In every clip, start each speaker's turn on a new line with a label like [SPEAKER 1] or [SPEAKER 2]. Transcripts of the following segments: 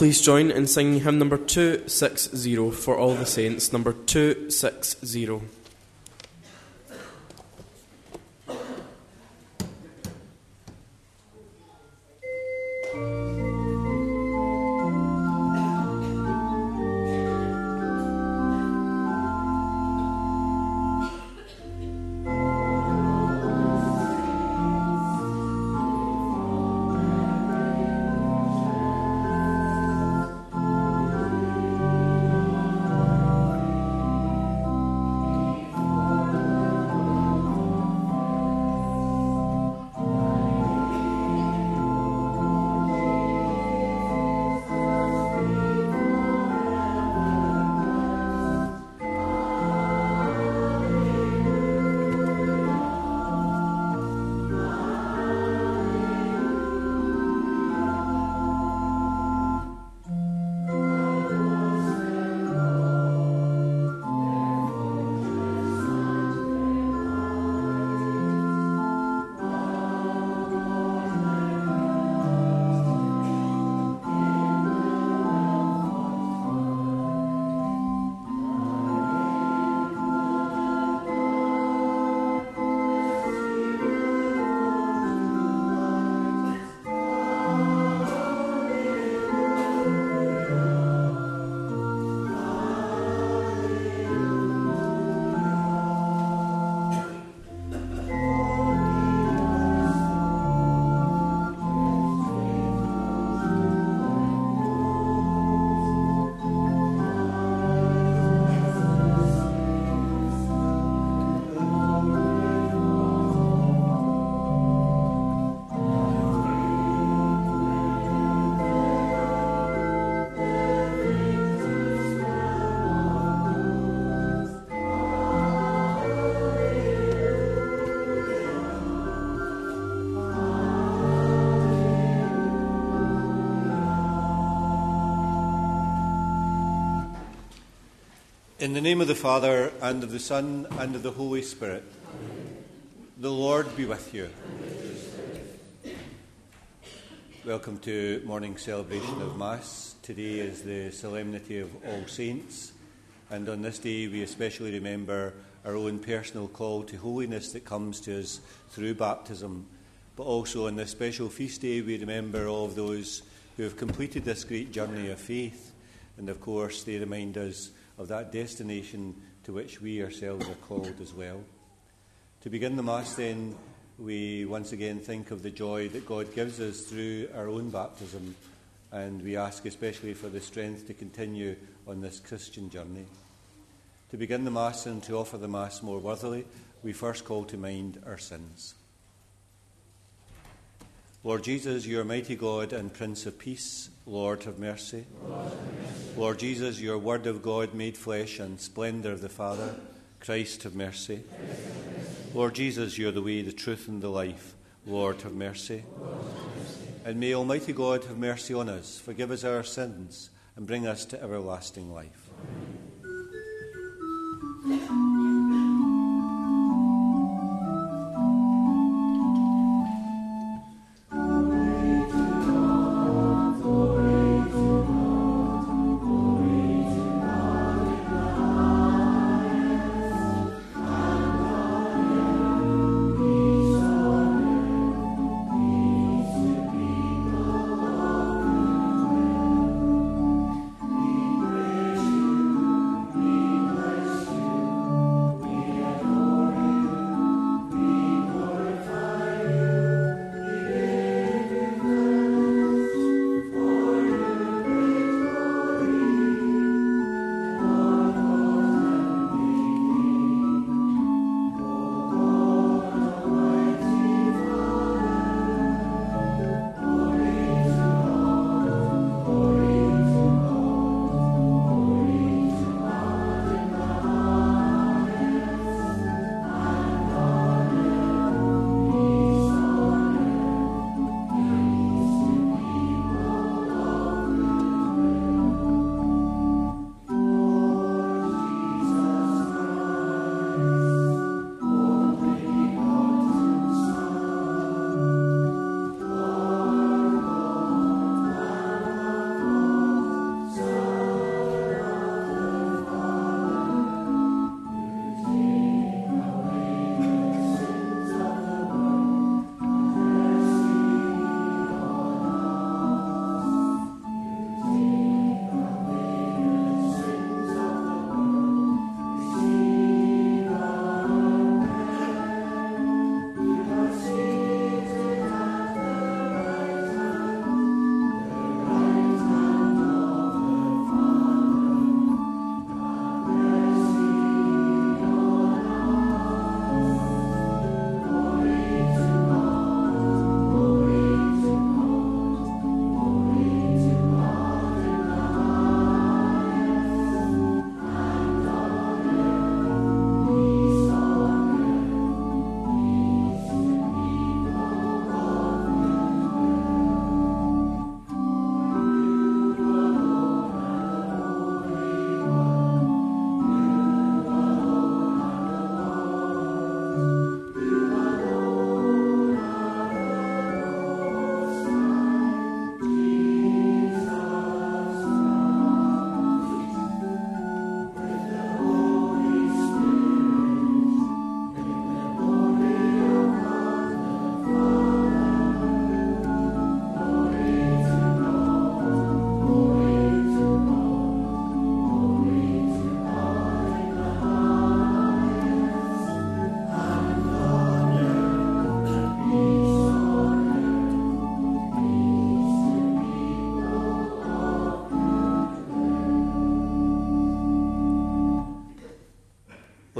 [SPEAKER 1] Please join in singing hymn number 260 for all the saints, number 260.
[SPEAKER 2] In the name of the Father, and of the Son, and of the Holy Spirit, the Lord be with you. Welcome to morning celebration of Mass. Today is the solemnity of All Saints, and on this day we especially remember our own personal call to holiness that comes to us through baptism. But also on this special feast day, we remember all of those who have completed this great journey of faith, and of course, they remind us of that destination to which we ourselves are called as well. To begin the Mass, then, we once again think of the joy that God gives us through our own baptism, and we ask especially for the strength to continue on this Christian journey. To begin the Mass and to offer the Mass more worthily, we first call to mind our sins. Lord Jesus, your mighty God and Prince of Peace, Lord have mercy. Lord, have mercy. Lord Jesus, your Word of God made flesh and splendour of the Father, Christ have mercy. Christ have mercy. Lord Jesus, you are the way, the truth, and the life. Lord have mercy. Lord, have mercy. And may Almighty God have mercy on us, forgive us our sins, and bring us to everlasting life.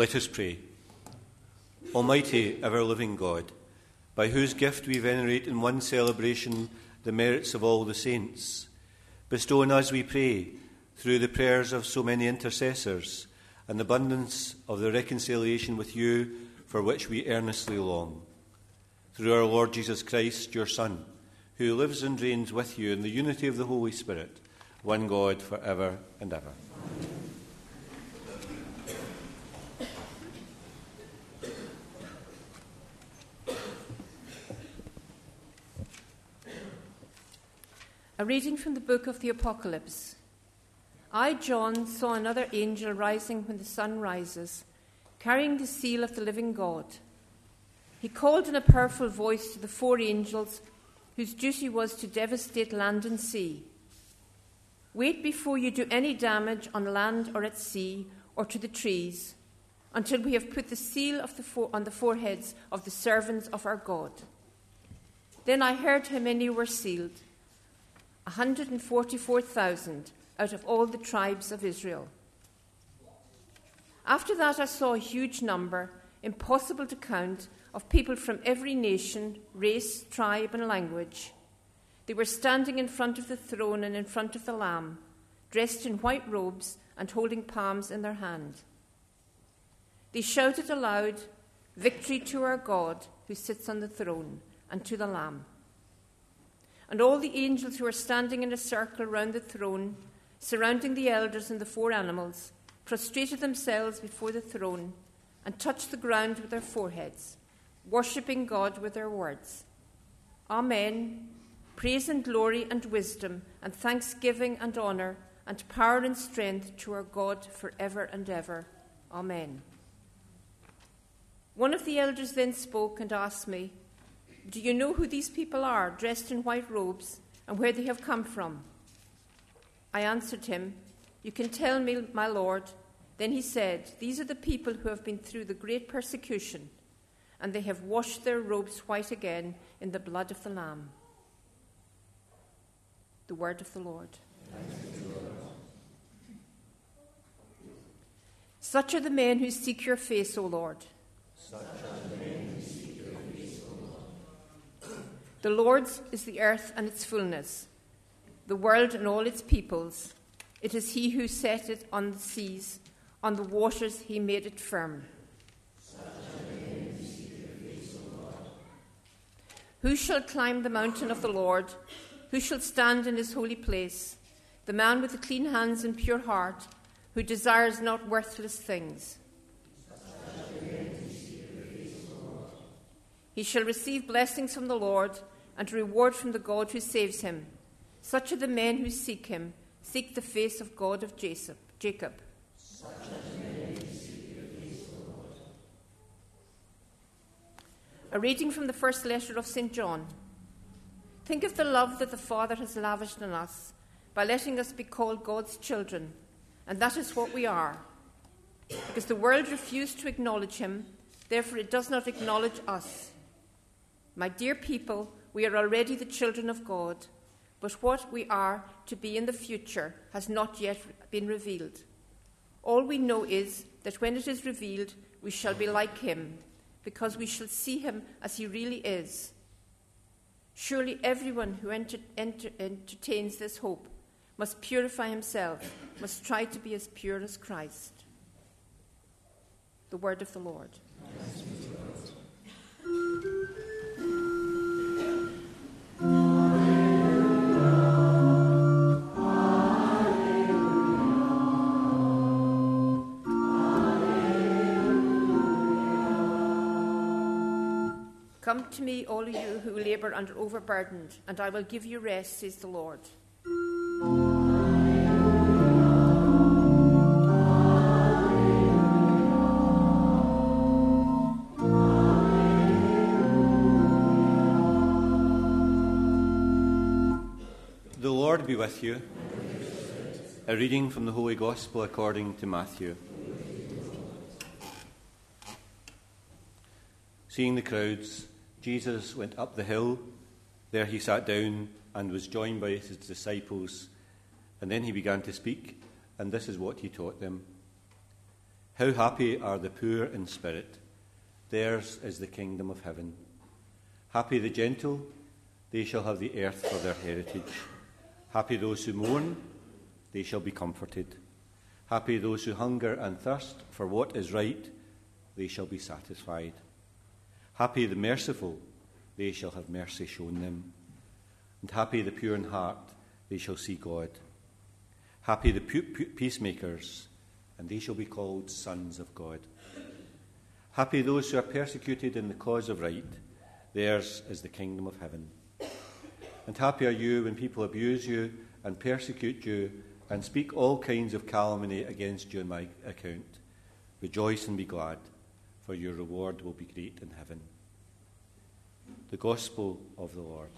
[SPEAKER 2] Let us pray. Almighty, ever living God, by whose gift we venerate in one celebration the merits of all the saints, bestow on us, we pray, through the prayers of so many intercessors, an abundance of the reconciliation with you for which we earnestly long. Through our Lord Jesus Christ, your Son, who lives and reigns with you in the unity of the Holy Spirit, one God for ever and ever.
[SPEAKER 3] A reading from the book of the Apocalypse. I, John, saw another angel rising when the sun rises, carrying the seal of the living God. He called in a powerful voice to the four angels whose duty was to devastate land and sea. Wait before you do any damage on land or at sea or to the trees until we have put the seal the on the foreheads of the servants of our God. Then I heard how many were sealed 144,000 out of all the tribes of Israel. After that, I saw a huge number, impossible to count, of people from every nation, race, tribe, and language. They were standing in front of the throne and in front of the Lamb, dressed in white robes and holding palms in their hand. They shouted aloud, Victory to our God who sits on the throne and to the Lamb. And all the angels who were standing in a circle round the throne, surrounding the elders and the four animals, prostrated themselves before the throne and touched the ground with their foreheads, worshipping God with their words. Amen. Praise and glory and wisdom and thanksgiving and honour and power and strength to our God for ever and ever. Amen. One of the elders then spoke and asked me, do you know who these people are, dressed in white robes, and where they have come from? I answered him, You can tell me, my Lord. Then he said, These are the people who have been through the great persecution, and they have washed their robes white again in the blood of the Lamb. The word of the Lord. Such are the men who seek your face, O Lord. The Lord's is the earth and its fullness, the world and all its peoples. It is He who set it on the seas, on the waters He made it firm. Who shall climb the mountain of the Lord? Who shall stand in his holy place? The man with the clean hands and pure heart, who desires not worthless things. He shall receive blessings from the Lord and reward from the God who saves him. Such are the men who seek him, seek the face of God of Jacob. Jacob. A reading from the first letter of St. John. Think of the love that the Father has lavished on us by letting us be called God's children, and that is what we are. Because the world refused to acknowledge him, therefore it does not acknowledge us. My dear people, we are already the children of God, but what we are to be in the future has not yet been revealed. All we know is that when it is revealed, we shall be like him, because we shall see him as he really is. Surely everyone who enter, enter, entertains this hope must purify himself, must try to be as pure as Christ. The word of the Lord. Come to me, all of you who labour and are overburdened, and I will give you rest, says the Lord.
[SPEAKER 2] The Lord be with you. A reading from the Holy Gospel according to Matthew. Seeing the crowds, Jesus went up the hill. There he sat down and was joined by his disciples. And then he began to speak, and this is what he taught them How happy are the poor in spirit! Theirs is the kingdom of heaven. Happy the gentle, they shall have the earth for their heritage. Happy those who mourn, they shall be comforted. Happy those who hunger and thirst for what is right, they shall be satisfied. Happy the merciful, they shall have mercy shown them. And happy the pure in heart, they shall see God. Happy the peacemakers, and they shall be called sons of God. Happy those who are persecuted in the cause of right, theirs is the kingdom of heaven. And happy are you when people abuse you and persecute you and speak all kinds of calumny against you on my account. Rejoice and be glad, for your reward will be great in heaven. The Gospel of the Lord.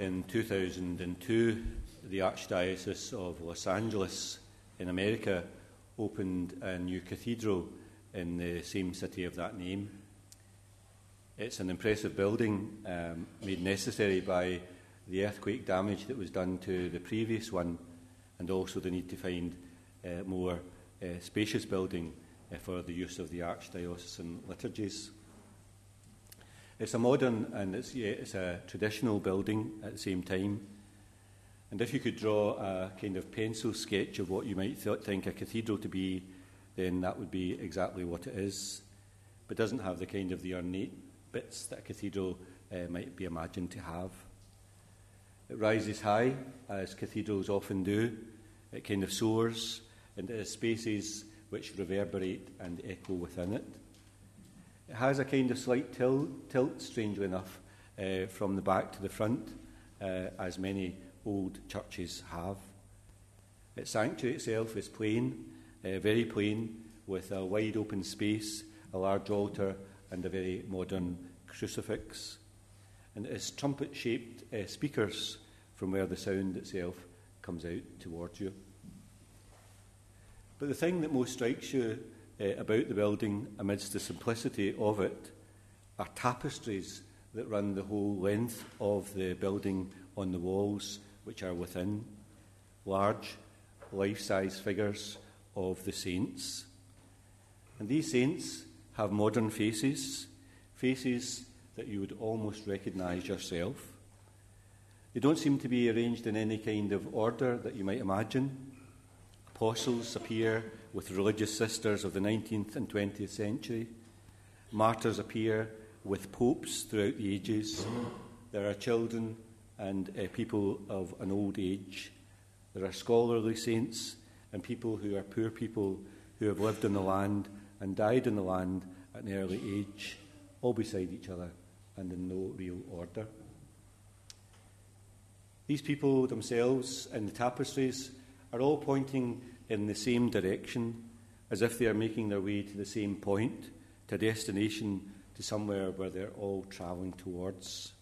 [SPEAKER 2] In 2002, the Archdiocese of Los Angeles in America opened a new cathedral in the same city of that name. It's an impressive building um, made necessary by the earthquake damage that was done to the previous one and also the need to find uh, more uh, spacious building uh, for the use of the archdiocesan liturgies. It's a modern and it's, yeah, it's a traditional building at the same time. And if you could draw a kind of pencil sketch of what you might th- think a cathedral to be, then that would be exactly what it is. But doesn't have the kind of the ornate bits that a cathedral uh, might be imagined to have. It rises high, as cathedrals often do. It kind of soars into spaces which reverberate and echo within it. It has a kind of slight tilt, tilt strangely enough, uh, from the back to the front, uh, as many old churches have. Its sanctuary itself is plain, uh, very plain, with a wide open space, a large altar, and a very modern crucifix. And it has trumpet shaped uh, speakers from where the sound itself comes out towards you. But the thing that most strikes you uh, about the building, amidst the simplicity of it, are tapestries that run the whole length of the building on the walls which are within, large, life size figures of the saints. And these saints have modern faces, faces that you would almost recognize yourself. They don't seem to be arranged in any kind of order that you might imagine. Apostles appear with religious sisters of the 19th and 20th century. Martyrs appear with popes throughout the ages. There are children and uh, people of an old age. There are scholarly saints and people who are poor people who have lived in the land and died in the land at an early age, all beside each other and in no real order. These people themselves in the tapestries are all pointing in the same direction, as if they are making their way to the same point, to a destination, to somewhere where they're all travelling towards.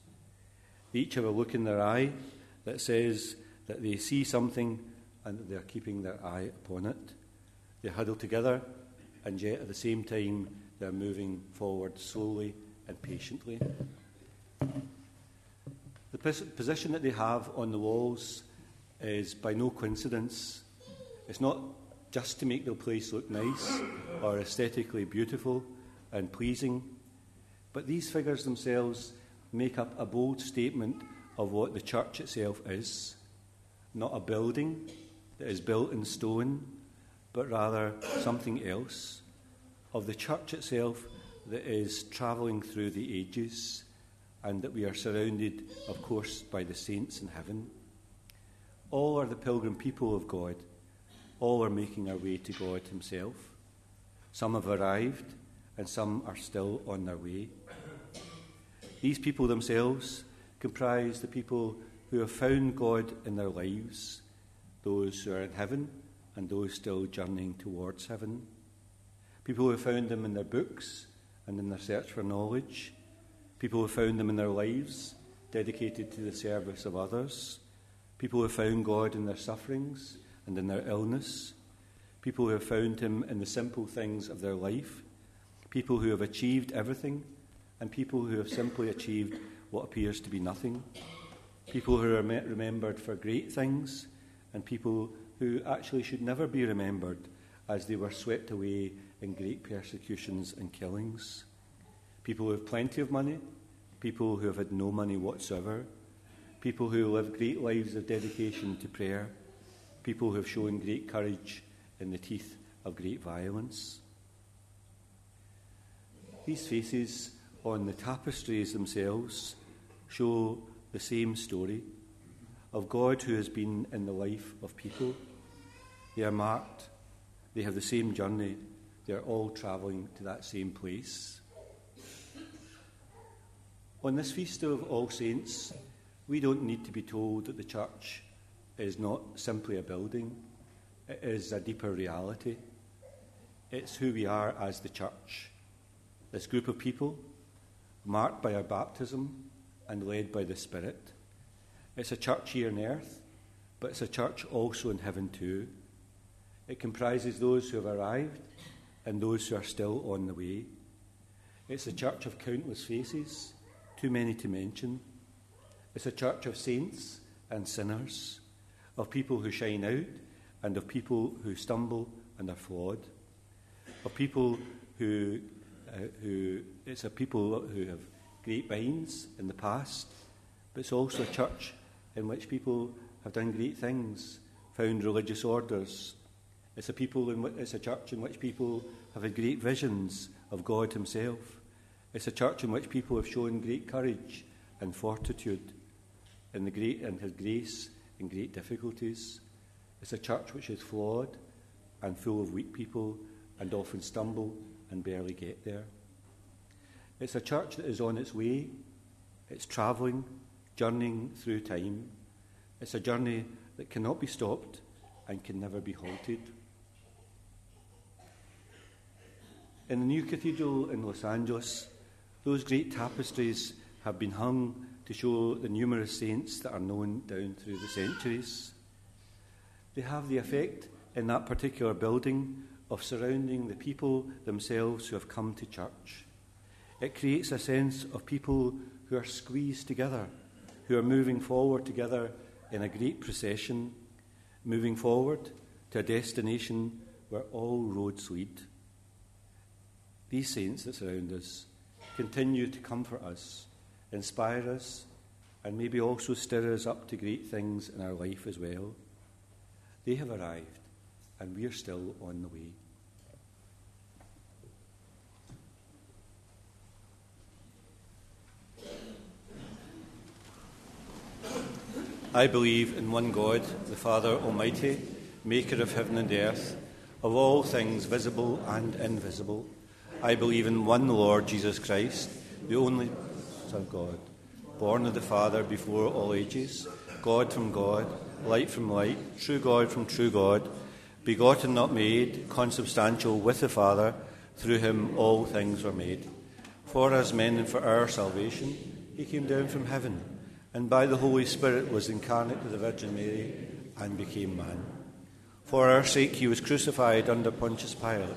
[SPEAKER 2] They each have a look in their eye that says that they see something and that they're keeping their eye upon it. They huddle together, and yet at the same time, they're moving forward slowly and patiently. The position that they have on the walls is by no coincidence. It's not just to make the place look nice or aesthetically beautiful and pleasing, but these figures themselves make up a bold statement of what the church itself is not a building that is built in stone, but rather something else, of the church itself that is travelling through the ages, and that we are surrounded, of course, by the saints in heaven. All are the pilgrim people of God. All are making our way to God Himself. Some have arrived, and some are still on their way. These people themselves comprise the people who have found God in their lives, those who are in heaven and those still journeying towards heaven. People who found them in their books and in their search for knowledge. People who found them in their lives, dedicated to the service of others. People who found God in their sufferings and in their illness. People who have found Him in the simple things of their life people who have achieved everything, and people who have simply achieved what appears to be nothing, people who are remembered for great things, and people who actually should never be remembered as they were swept away in great persecutions and killings. People who have plenty of money, people who have had no money whatsoever, people who live great lives of dedication to prayer, people who have shown great courage in the teeth of great violence. These faces on the tapestries themselves show the same story of God who has been in the life of people. They are marked, they have the same journey, they are all travelling to that same place. On this feast of All Saints, we don't need to be told that the church is not simply a building, it is a deeper reality. It's who we are as the church. This group of people, marked by our baptism and led by the Spirit. It's a church here on earth, but it's a church also in heaven too. It comprises those who have arrived and those who are still on the way. It's a church of countless faces, too many to mention. It's a church of saints and sinners, of people who shine out and of people who stumble and are flawed, of people who, uh, who it's a people who have great minds in the past, but it's also a church in which people have done great things, found religious orders. It's a, people in, it's a church in which people have had great visions of God Himself. It's a church in which people have shown great courage and fortitude in the great and His grace in great difficulties. It's a church which is flawed and full of weak people and often stumble and barely get there. It's a church that is on its way, it's travelling, journeying through time. It's a journey that cannot be stopped and can never be halted. In the new cathedral in Los Angeles, those great tapestries have been hung to show the numerous saints that are known down through the centuries. They have the effect in that particular building of surrounding the people themselves who have come to church. It creates a sense of people who are squeezed together, who are moving forward together in a great procession, moving forward to a destination where all roads lead. These saints that surround us continue to comfort us, inspire us, and maybe also stir us up to great things in our life as well. They have arrived, and we are still on the way. I believe in one God, the Father Almighty, maker of heaven and earth, of all things visible and invisible. I believe in one Lord Jesus Christ, the only Son of God, born of the Father before all ages, God from God, light from light, true God from true God, begotten, not made, consubstantial with the Father, through him all things were made. For us men and for our salvation, he came down from heaven and by the Holy Spirit was incarnate with the Virgin Mary and became man. For our sake he was crucified under Pontius Pilate.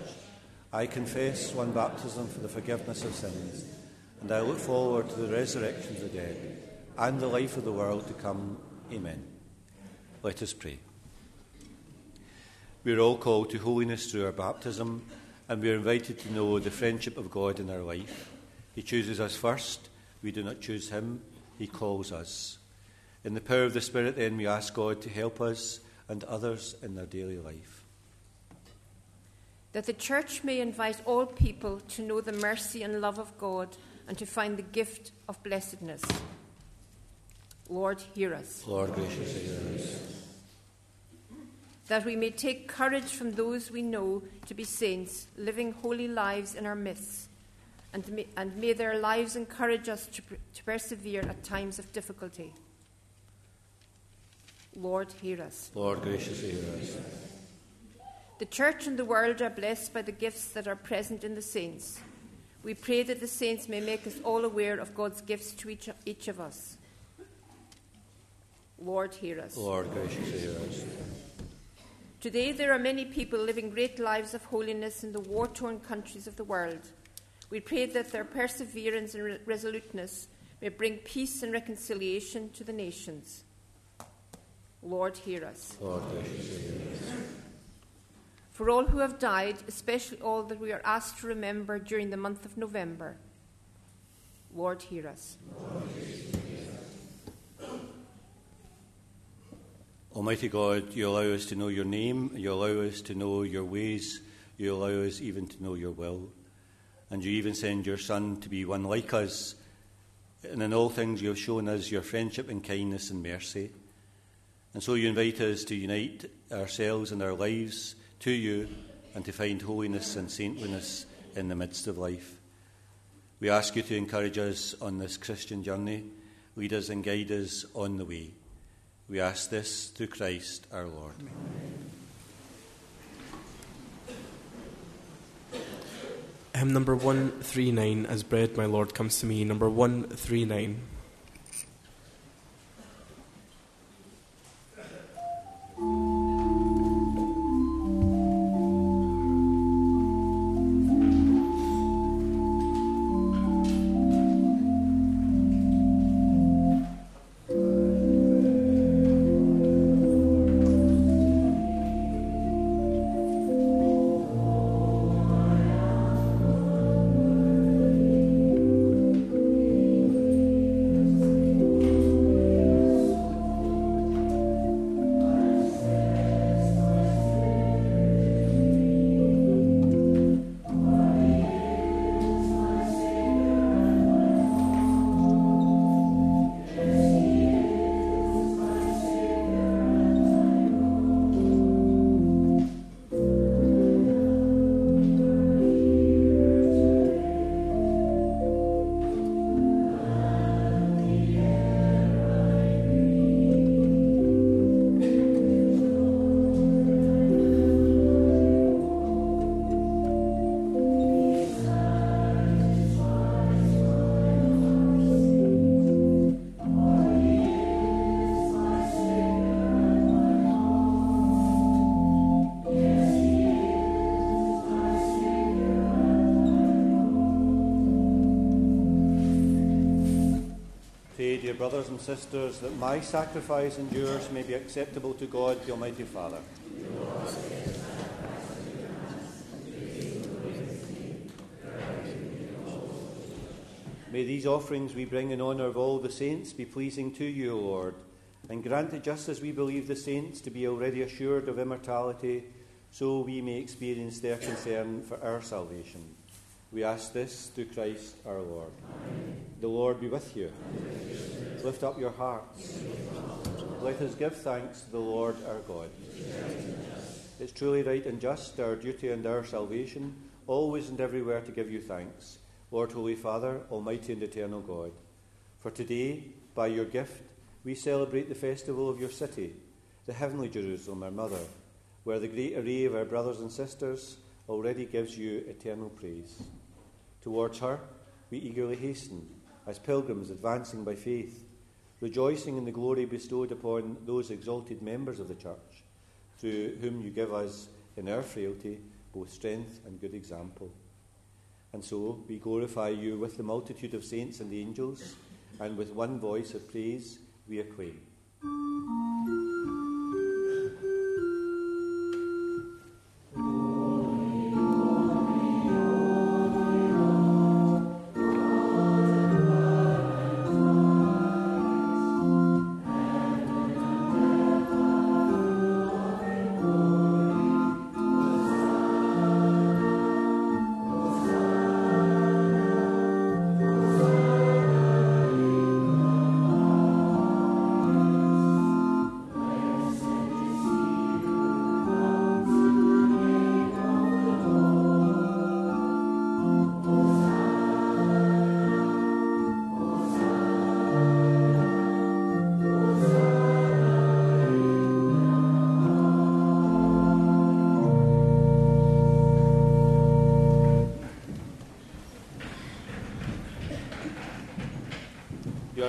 [SPEAKER 2] I confess one baptism for the forgiveness of sins, and I look forward to the resurrection of the dead and the life of the world to come. Amen. Let us pray. We are all called to holiness through our baptism, and we are invited to know the friendship of God in our life. He chooses us first. We do not choose him, he calls us. In the power of the Spirit, then, we ask God to help us and others in their daily life.
[SPEAKER 3] That the Church may invite all people to know the mercy and love of God and to find the gift of blessedness. Lord, hear us.
[SPEAKER 2] Lord, graciously hear us.
[SPEAKER 3] That we may take courage from those we know to be saints, living holy lives in our midst, and may, and may their lives encourage us to, to persevere at times of difficulty. Lord, hear us.
[SPEAKER 2] Lord, graciously hear us.
[SPEAKER 3] The church and the world are blessed by the gifts that are present in the saints. We pray that the saints may make us all aware of God's gifts to each, each of us. Lord, hear us.
[SPEAKER 2] Lord, graciously hear us.
[SPEAKER 3] Today, there are many people living great lives of holiness in the war torn countries of the world. We pray that their perseverance and re- resoluteness may bring peace and reconciliation to the nations. Lord, hear us.
[SPEAKER 2] Lord, graciously hear us.
[SPEAKER 3] For all who have died, especially all that we are asked to remember during the month of November, Lord, hear us.
[SPEAKER 2] Almighty God, you allow us to know your name, you allow us to know your ways, you allow us even to know your will. And you even send your Son to be one like us. And in all things, you have shown us your friendship and kindness and mercy. And so you invite us to unite ourselves and our lives to you and to find holiness and saintliness in the midst of life. We ask you to encourage us on this Christian journey, lead us and guide us on the way. We ask this through Christ our Lord.
[SPEAKER 1] Hymn number 139, As Bread My Lord Comes to Me, number 139.
[SPEAKER 2] Brothers and sisters, that my sacrifice and yours may be acceptable to God, the Almighty Father. May these offerings we bring in honour of all the saints be pleasing to you, Lord, and grant that just as we believe the saints to be already assured of immortality, so we may experience their concern for our salvation. We ask this through Christ our Lord. The Lord be with you. Lift up your hearts. Let us give thanks to the Lord our God. It's truly right and just, our duty and our salvation, always and everywhere to give you thanks, Lord, Holy Father, Almighty and Eternal God. For today, by your gift, we celebrate the festival of your city, the heavenly Jerusalem, our mother, where the great array of our brothers and sisters already gives you eternal praise. Towards her, we eagerly hasten, as pilgrims advancing by faith, rejoicing in the glory bestowed upon those exalted members of the Church, through whom you give us, in our frailty, both strength and good example. And so we glorify you with the multitude of saints and angels, and with one voice of praise we acclaim.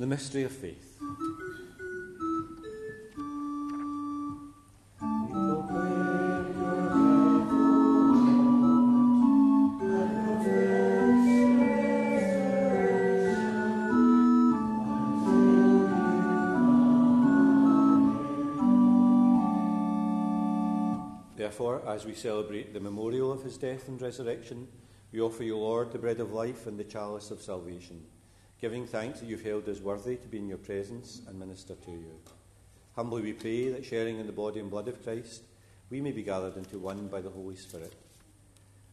[SPEAKER 2] The mystery of faith. Therefore, as we celebrate the memorial of his death and resurrection, we offer you, Lord, the bread of life and the chalice of salvation giving thanks that you've held us worthy to be in your presence and minister to you. Humbly we pray that sharing in the body and blood of Christ, we may be gathered into one by the Holy Spirit.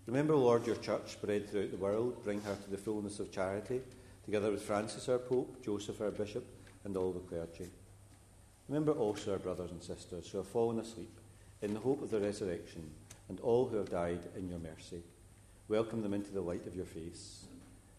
[SPEAKER 2] Remember, Lord, your church spread throughout the world, bring her to the fullness of charity, together with Francis our Pope, Joseph our Bishop, and all the clergy. Remember also our brothers and sisters who have fallen asleep in the hope of the resurrection, and all who have died in your mercy. Welcome them into the light of your face.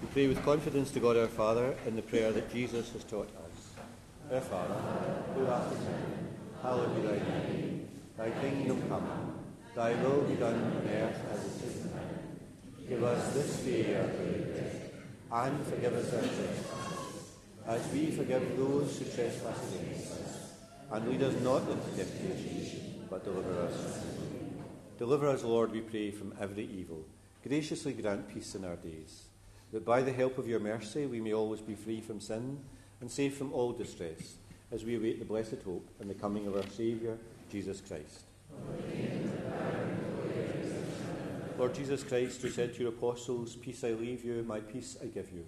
[SPEAKER 2] We pray with confidence to God our Father in the prayer that Jesus has taught us. Our Father, who art in heaven, hallowed be thy name. Thy kingdom come, thy will be done on earth as it is in heaven. Give us this day our daily bread, and forgive us our trespasses, as we forgive those who trespass against us. And lead us not into temptation, but deliver us from evil. Deliver us, Lord, we pray, from every evil. Graciously grant peace in our days that by the help of your mercy we may always be free from sin and safe from all distress, as we await the blessed hope and the coming of our Saviour, Jesus Christ. Lord Jesus Christ, who said to your apostles, Peace I leave you, my peace I give you,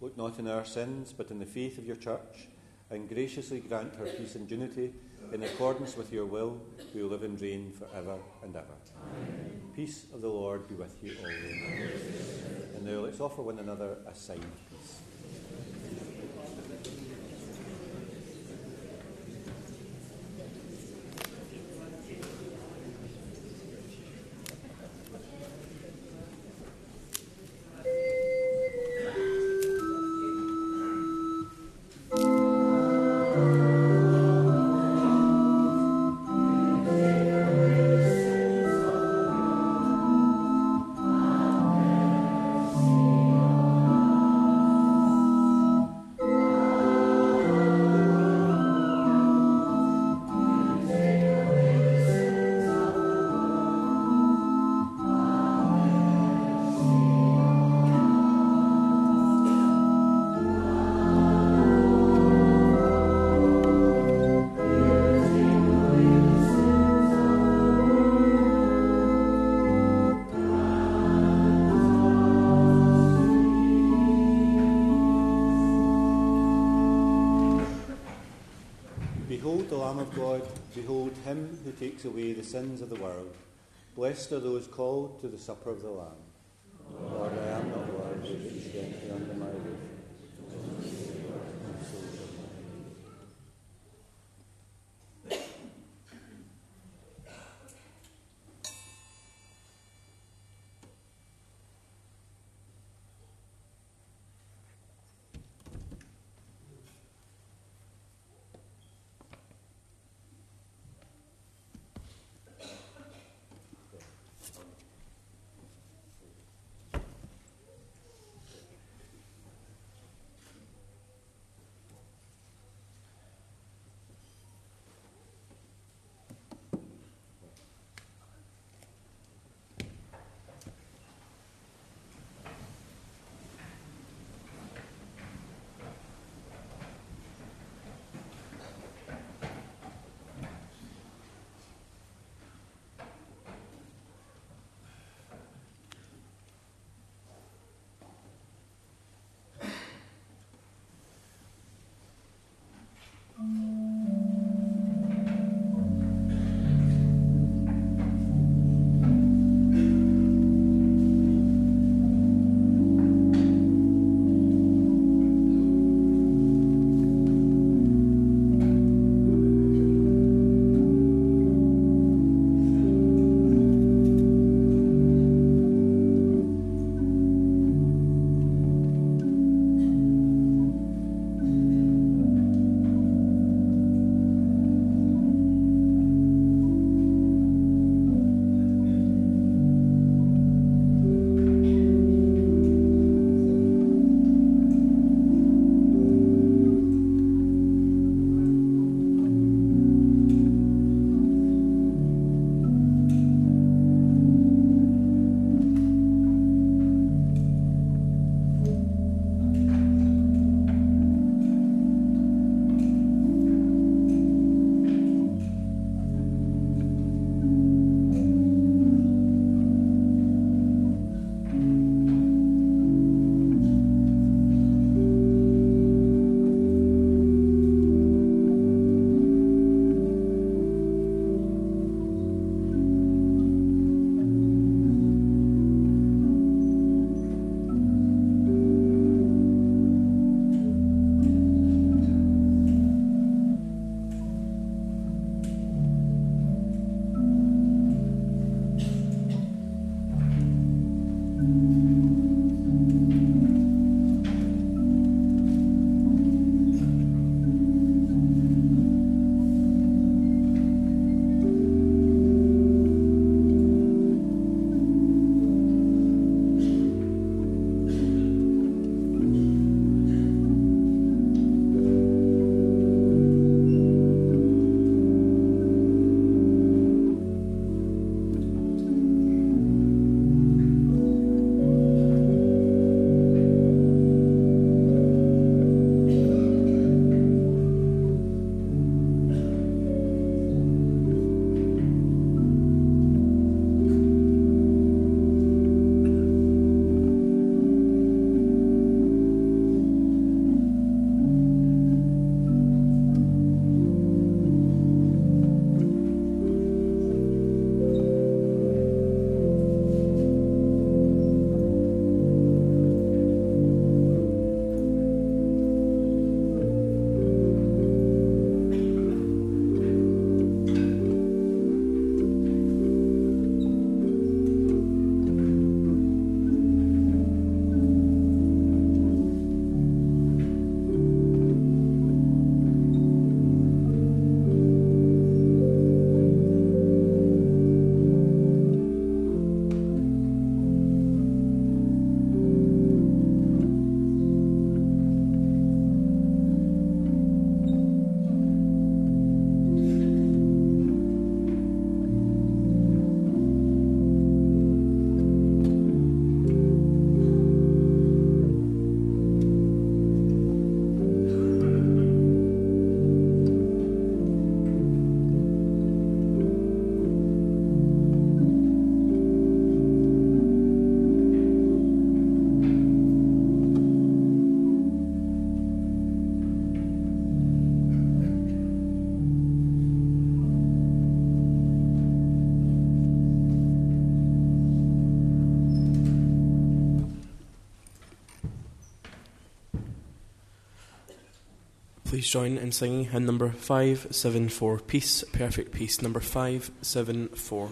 [SPEAKER 2] look not in our sins, but in the faith of your church, and graciously grant her peace and unity in accordance with your will, who live and reign forever and ever. Amen. Peace of the Lord be with you always. And now let's offer one another a sign of who takes away the sins of the world. Blessed are those called to the supper of the Lamb. Lord, I am not worthy enter under my roof.
[SPEAKER 1] Please join in singing hymn number 574 Peace, Perfect Peace, number 574.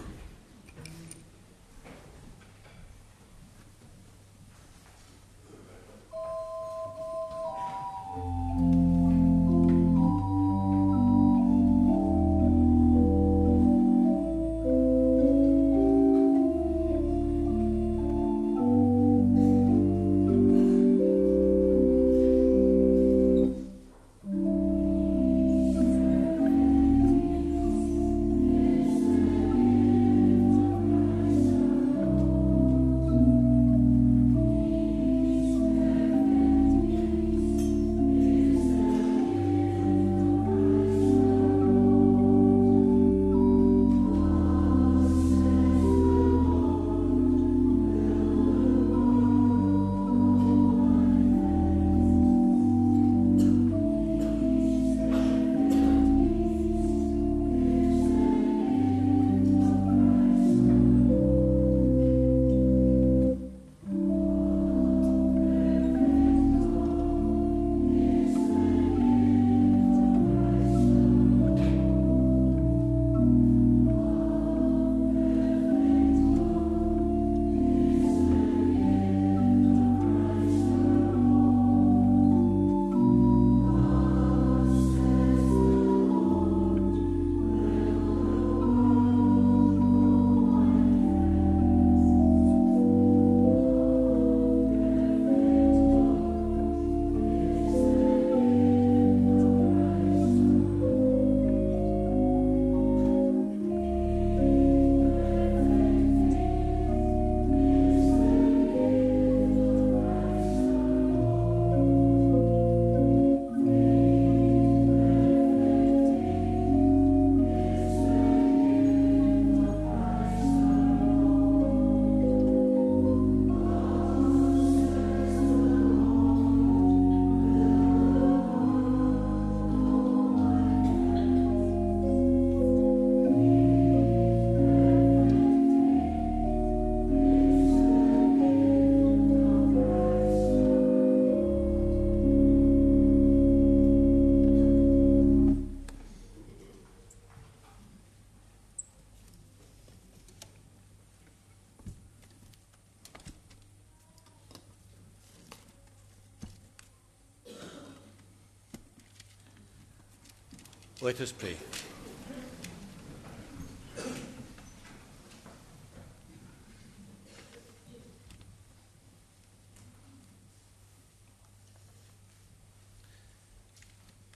[SPEAKER 2] Let us pray.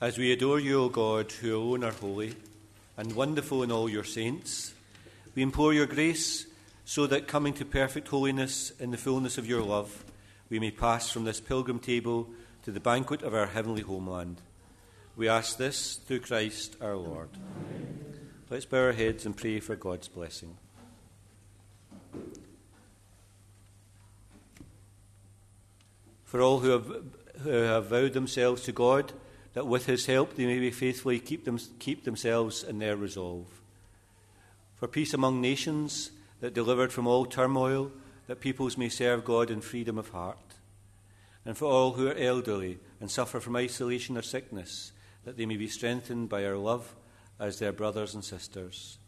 [SPEAKER 2] As we adore you, O God, who alone are holy and wonderful in all your saints, we implore your grace so that coming to perfect holiness in the fullness of your love, we may pass from this pilgrim table to the banquet of our heavenly homeland. We ask this through Christ our Lord. Amen. Let's bow our heads and pray for God's blessing. For all who have, who have vowed themselves to God, that with his help they may be faithfully keep, them, keep themselves in their resolve. For peace among nations, that delivered from all turmoil, that peoples may serve God in freedom of heart. And for all who are elderly and suffer from isolation or sickness, that they may be strengthened by our love as their brothers and sisters.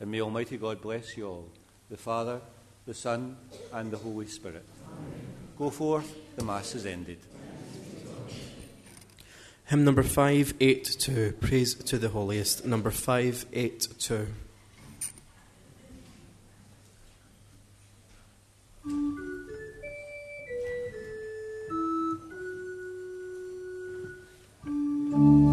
[SPEAKER 2] And may Almighty God bless you all, the Father, the Son, and the Holy Spirit. Amen. Go forth, the Mass is ended.
[SPEAKER 1] Hymn number 582, Praise to the Holiest, number 582. thank you